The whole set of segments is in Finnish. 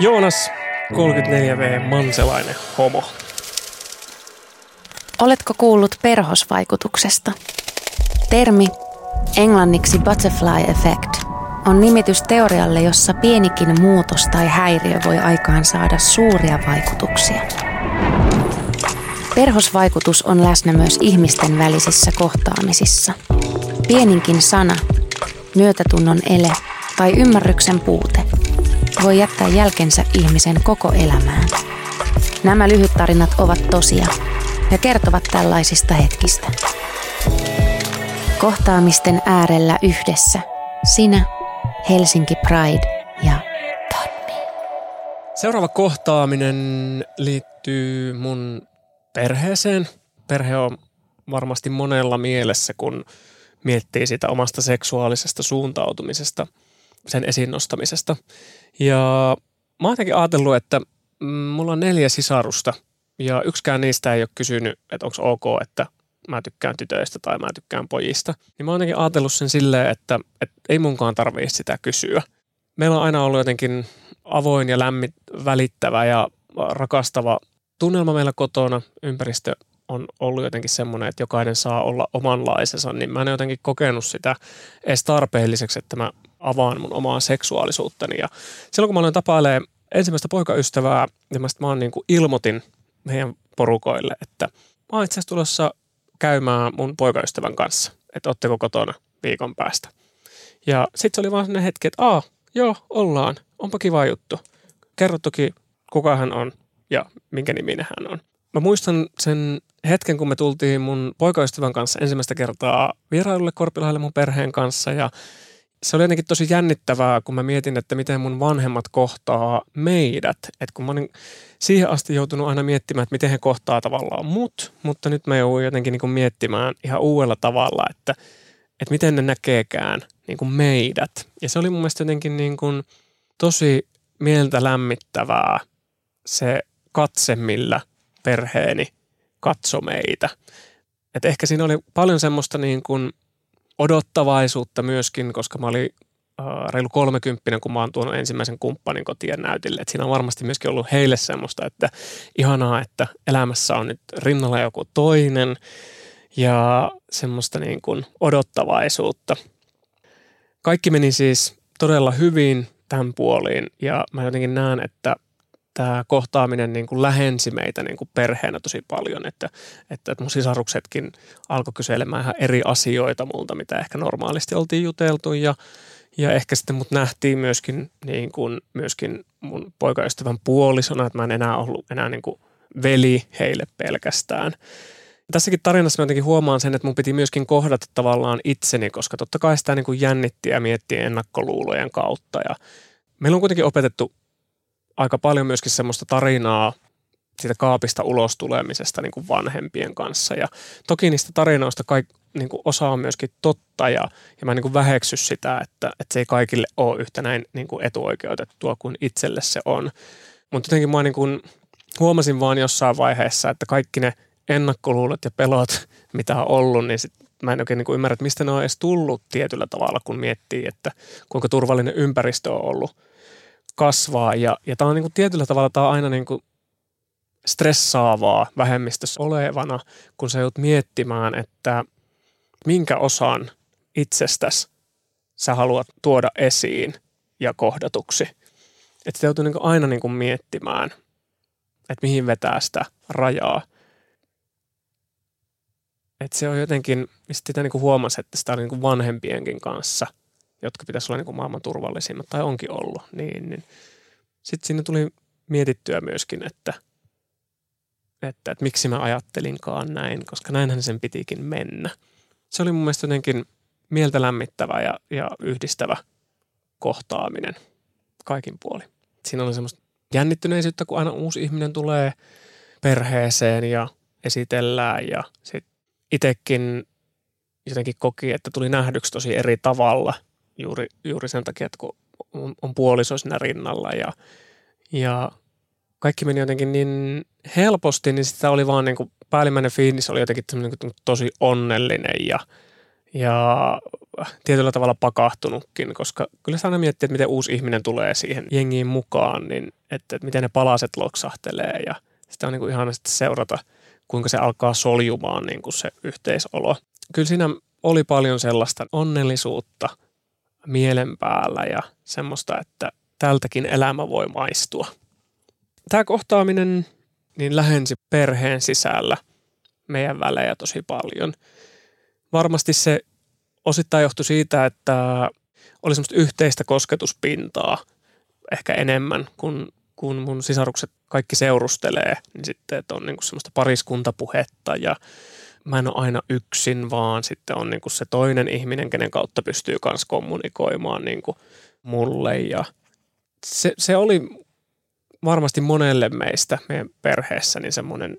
Joonas, 34V, manselainen homo. Oletko kuullut perhosvaikutuksesta? Termi, englanniksi butterfly effect, on nimitys teorialle, jossa pienikin muutos tai häiriö voi aikaan saada suuria vaikutuksia. Perhosvaikutus on läsnä myös ihmisten välisissä kohtaamisissa. Pieninkin sana, myötätunnon ele tai ymmärryksen puute voi jättää jälkensä ihmisen koko elämään. Nämä lyhyttarinat ovat tosia ja kertovat tällaisista hetkistä. Kohtaamisten äärellä yhdessä sinä, Helsinki Pride ja. Seuraava kohtaaminen liittyy mun perheeseen. Perhe on varmasti monella mielessä, kun miettii sitä omasta seksuaalisesta suuntautumisesta, sen esiin nostamisesta. Ja mä oon ajatellut, että mm, mulla on neljä sisarusta ja yksikään niistä ei ole kysynyt, että onko ok, että mä tykkään tytöistä tai mä tykkään pojista. Niin mä oon jotenkin ajatellut sen silleen, että, että ei munkaan tarvii sitä kysyä. Meillä on aina ollut jotenkin avoin ja lämmit, välittävä ja rakastava tunnelma meillä kotona. Ympäristö on ollut jotenkin semmoinen, että jokainen saa olla omanlaisensa, niin mä en jotenkin kokenut sitä edes tarpeelliseksi, että mä avaan mun omaa seksuaalisuuttani. Ja silloin kun mä aloin tapailemaan ensimmäistä poikaystävää, ja mä, mä niin kuin ilmoitin meidän porukoille, että mä oon itse asiassa tulossa käymään mun poikaystävän kanssa, että ootteko kotona viikon päästä. Ja sitten se oli vaan sellainen hetki, että aa, joo, ollaan, onpa kiva juttu. Kerro toki, kuka hän on ja minkä niminen hän on. Mä muistan sen hetken, kun me tultiin mun poikaystävän kanssa ensimmäistä kertaa vierailulle Korpilahdelle mun perheen kanssa ja se oli jotenkin tosi jännittävää, kun mä mietin, että miten mun vanhemmat kohtaa meidät. Että kun mä olin siihen asti joutunut aina miettimään, että miten he kohtaa tavallaan mut, mutta nyt mä joudun jotenkin niin kuin miettimään ihan uudella tavalla, että, että miten ne näkeekään niin kuin meidät. Ja se oli mun mielestä jotenkin niin kuin tosi mieltä lämmittävää se katse, millä perheeni katso meitä. Et ehkä siinä oli paljon semmoista niin kuin odottavaisuutta myöskin, koska mä olin äh, reilu kolmekymppinen, kun mä oon tuonut ensimmäisen kumppanin kotien näytille. Et siinä on varmasti myöskin ollut heille semmoista, että ihanaa, että elämässä on nyt rinnalla joku toinen ja semmoista niin kuin odottavaisuutta. Kaikki meni siis todella hyvin tämän puoliin ja mä jotenkin näen, että tämä kohtaaminen niin kuin lähensi meitä niin kuin perheenä tosi paljon, että, että, mun sisaruksetkin alkoi kyselemään ihan eri asioita multa, mitä ehkä normaalisti oltiin juteltu ja, ja ehkä sitten mut nähtiin myöskin, niin kuin, myöskin mun poikaystävän puolisona, että mä en enää ollut enää niin kuin veli heille pelkästään. Tässäkin tarinassa mä jotenkin huomaan sen, että mun piti myöskin kohdata tavallaan itseni, koska totta kai sitä niin kuin jännitti ja miettii ennakkoluulojen kautta ja meillä on kuitenkin opetettu aika paljon myöskin semmoista tarinaa siitä kaapista ulos tulemisesta niin kuin vanhempien kanssa. Ja toki niistä tarinoista kaik, niin kuin osa on myöskin totta ja, ja mä niin kuin väheksy sitä, että, että se ei kaikille ole yhtä näin niin kuin etuoikeutettua kuin itselle se on. Mutta jotenkin mä niin kuin huomasin vaan jossain vaiheessa, että kaikki ne ennakkoluulot ja pelot, mitä on ollut, niin sit mä en oikein niin kuin ymmärrä, että mistä ne on edes tullut tietyllä tavalla, kun miettii, että kuinka turvallinen ympäristö on ollut kasvaa. Ja, ja tämä on niin kuin tietyllä tavalla tämä on aina niin kuin stressaavaa vähemmistössä olevana, kun sä joudut miettimään, että minkä osan itsestäsi sä haluat tuoda esiin ja kohdatuksi. Että se joutuu niin aina niin kuin miettimään, että mihin vetää sitä rajaa. Että se on jotenkin, sitä niin kuin huomasi, että sitä on niin kuin vanhempienkin kanssa – jotka pitäisi olla niin kuin maailman turvallisimmat, tai onkin ollut, niin, niin sitten siinä tuli mietittyä myöskin, että, että, että miksi mä ajattelinkaan näin, koska näinhän sen pitikin mennä. Se oli mun mielestä jotenkin mieltä lämmittävä ja, ja yhdistävä kohtaaminen kaikin puoli. Siinä oli semmoista jännittyneisyyttä, kun aina uusi ihminen tulee perheeseen ja esitellään ja sitten itsekin jotenkin koki, että tuli nähdyksi tosi eri tavalla – juuri, juuri sen takia, että kun on, on puoliso siinä rinnalla ja, ja kaikki meni jotenkin niin helposti, niin sitä oli vaan niin kuin, päällimmäinen fiilis oli jotenkin niin tosi onnellinen ja, ja tietyllä tavalla pakahtunutkin, koska kyllä sä aina miettii, että miten uusi ihminen tulee siihen jengiin mukaan, niin että, että miten ne palaset loksahtelee ja sitä on niin kuin ihana sitten seurata, kuinka se alkaa soljumaan niin kuin se yhteisolo. Kyllä siinä oli paljon sellaista onnellisuutta mielen päällä ja semmoista, että tältäkin elämä voi maistua. Tämä kohtaaminen niin lähensi perheen sisällä meidän välejä tosi paljon. Varmasti se osittain johtui siitä, että oli semmoista yhteistä kosketuspintaa ehkä enemmän, kun, kun mun sisarukset kaikki seurustelee, niin sitten että on niinku semmoista pariskuntapuhetta ja mä en ole aina yksin, vaan sitten on niinku se toinen ihminen, kenen kautta pystyy myös kommunikoimaan niinku mulle. Ja se, se oli varmasti monelle meistä meidän perheessä niin semmoinen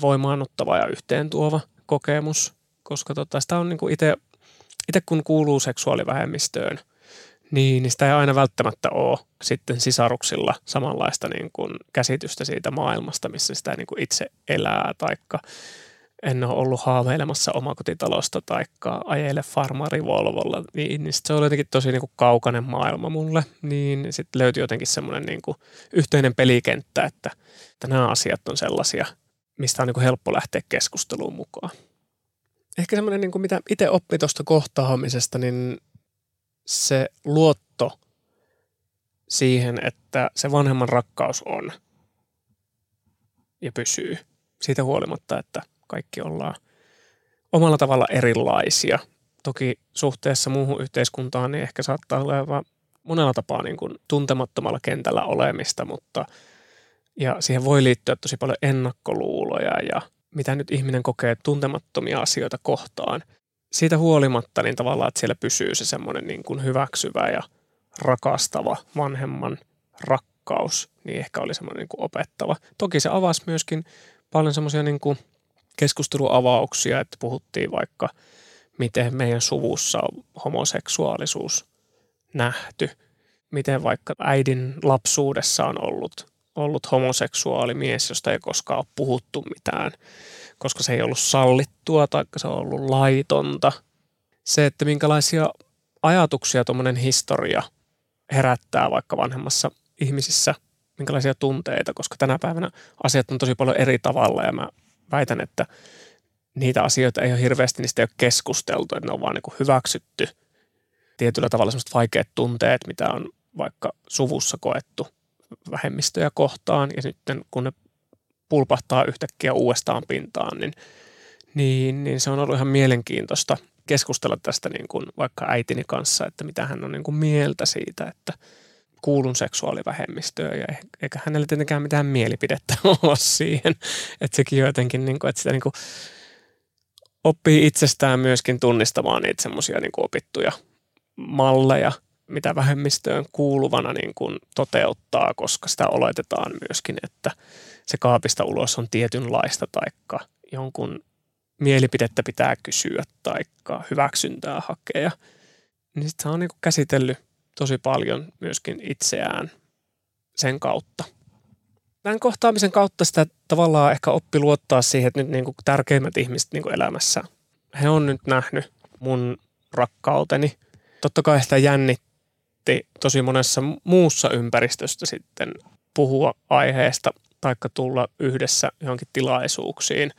voimaannuttava ja yhteentuova kokemus, koska tota, sitä on niin itse itse kun kuuluu seksuaalivähemmistöön, niin, niin sitä ei aina välttämättä ole sitten sisaruksilla samanlaista niin kuin käsitystä siitä maailmasta, missä sitä niin kuin itse elää, taikka en ole ollut haaveilemassa omakotitalosta tai ajele farmari Volvolla, niin, niin se oli jotenkin tosi niin kuin kaukainen maailma mulle. Niin sitten löytyi jotenkin semmoinen niin kuin yhteinen pelikenttä, että, että nämä asiat on sellaisia, mistä on niin kuin helppo lähteä keskusteluun mukaan. Ehkä semmoinen, niin kuin mitä itse oppi tuosta kohtaamisesta, niin se luotto siihen, että se vanhemman rakkaus on ja pysyy siitä huolimatta, että – kaikki ollaan omalla tavalla erilaisia. Toki suhteessa muuhun yhteiskuntaan niin ehkä saattaa olla monella tapaa niin kuin tuntemattomalla kentällä olemista, mutta ja siihen voi liittyä tosi paljon ennakkoluuloja ja mitä nyt ihminen kokee tuntemattomia asioita kohtaan. Siitä huolimatta niin tavallaan, että siellä pysyy se semmoinen niin kuin hyväksyvä ja rakastava vanhemman rakkaus, niin ehkä oli semmoinen niin kuin opettava. Toki se avasi myöskin paljon semmoisia niin kuin keskusteluavauksia, että puhuttiin vaikka, miten meidän suvussa on homoseksuaalisuus nähty, miten vaikka äidin lapsuudessa on ollut, ollut homoseksuaali mies, josta ei koskaan ole puhuttu mitään, koska se ei ollut sallittua tai se on ollut laitonta. Se, että minkälaisia ajatuksia tuommoinen historia herättää vaikka vanhemmassa ihmisissä, minkälaisia tunteita, koska tänä päivänä asiat on tosi paljon eri tavalla ja mä väitän, että niitä asioita ei ole hirveästi, niistä ei ole keskusteltu, että ne on vaan niin hyväksytty. Tietyllä tavalla sellaiset vaikeat tunteet, mitä on vaikka suvussa koettu vähemmistöjä kohtaan ja sitten kun ne pulpahtaa yhtäkkiä uudestaan pintaan, niin, niin, niin se on ollut ihan mielenkiintoista keskustella tästä niin kuin vaikka äitini kanssa, että mitä hän on niin kuin mieltä siitä, että – kuulun seksuaalivähemmistöön ja eikä hänellä tietenkään mitään mielipidettä olla siihen. Että sekin jotenkin, niin kuin, että sitä niin kuin oppii itsestään myöskin tunnistamaan niitä semmoisia niin opittuja malleja, mitä vähemmistöön kuuluvana niin kuin toteuttaa, koska sitä oletetaan myöskin, että se kaapista ulos on tietynlaista taikka jonkun mielipidettä pitää kysyä taikka hyväksyntää hakea. Niin sitten se on niin kuin käsitellyt tosi paljon myöskin itseään sen kautta. Tämän kohtaamisen kautta sitä tavallaan ehkä oppi luottaa siihen, että nyt niin kuin tärkeimmät ihmiset niin kuin elämässä, he on nyt nähnyt mun rakkauteni. Totta kai sitä jännitti tosi monessa muussa ympäristössä sitten puhua aiheesta taikka tulla yhdessä johonkin tilaisuuksiin.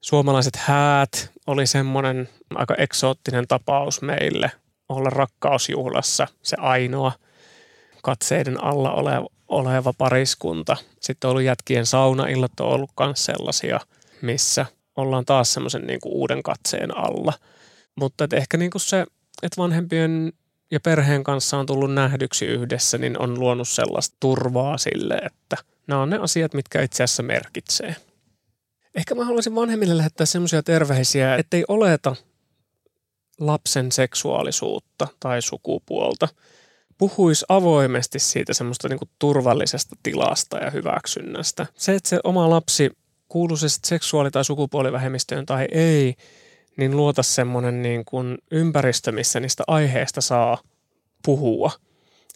Suomalaiset häät oli semmoinen aika eksoottinen tapaus meille – olla rakkausjuhlassa se ainoa katseiden alla oleva, oleva pariskunta. Sitten on ollut jätkien saunaillat on ollut myös sellaisia, missä ollaan taas semmoisen niin uuden katseen alla. Mutta et ehkä niin kuin se, että vanhempien ja perheen kanssa on tullut nähdyksi yhdessä, niin on luonut sellaista turvaa sille, että nämä on ne asiat, mitkä itse asiassa merkitsee. Ehkä mä haluaisin vanhemmille lähettää semmoisia terveisiä, ettei oleta, lapsen seksuaalisuutta tai sukupuolta. Puhuisi avoimesti siitä semmoista niin kuin turvallisesta tilasta ja hyväksynnästä. Se, että se oma lapsi kuuluu se seksuaali- tai sukupuolivähemmistöön tai ei, niin luota semmoinen niin kuin ympäristö, missä niistä aiheista saa puhua.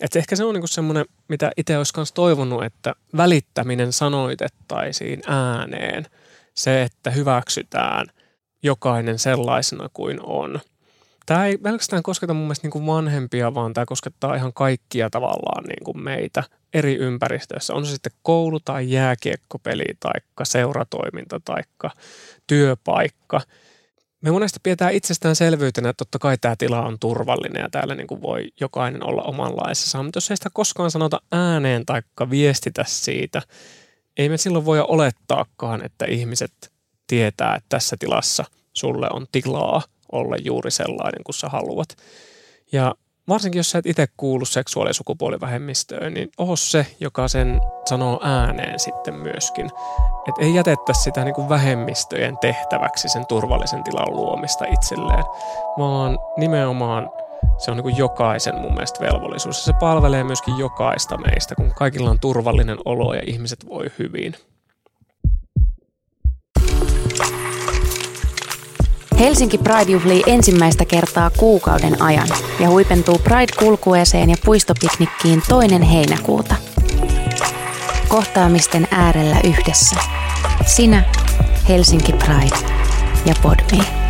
Et ehkä se on niinku semmoinen, mitä itse olisi myös toivonut, että välittäminen sanoitettaisiin ääneen. Se, että hyväksytään jokainen sellaisena kuin on. Tämä ei pelkästään kosketa mun mielestä niin vanhempia, vaan tämä koskettaa ihan kaikkia tavallaan niin kuin meitä eri ympäristöissä. On se sitten koulu tai jääkiekkopeli tai seuratoiminta tai työpaikka – me monesti pidetään itsestäänselvyytenä, että totta kai tämä tila on turvallinen ja täällä niin kuin voi jokainen olla omanlaisessa. Mutta jos ei sitä koskaan sanota ääneen tai viestitä siitä, ei me silloin voi olettaakaan, että ihmiset tietää, että tässä tilassa sulle on tilaa olla juuri sellainen kuin sä haluat. Ja varsinkin jos sä et itse kuulu seksuaali- ja sukupuolivähemmistöön, niin oho se, joka sen sanoo ääneen sitten myöskin. Että ei jätetä sitä niin kuin vähemmistöjen tehtäväksi sen turvallisen tilan luomista itselleen, vaan nimenomaan se on niin kuin jokaisen mun mielestä velvollisuus. Ja se palvelee myöskin jokaista meistä, kun kaikilla on turvallinen olo ja ihmiset voi hyvin. Helsinki Pride juhlii ensimmäistä kertaa kuukauden ajan ja huipentuu Pride-kulkueeseen ja puistopiknikkiin toinen heinäkuuta. Kohtaamisten äärellä yhdessä. Sinä, Helsinki Pride ja Podme.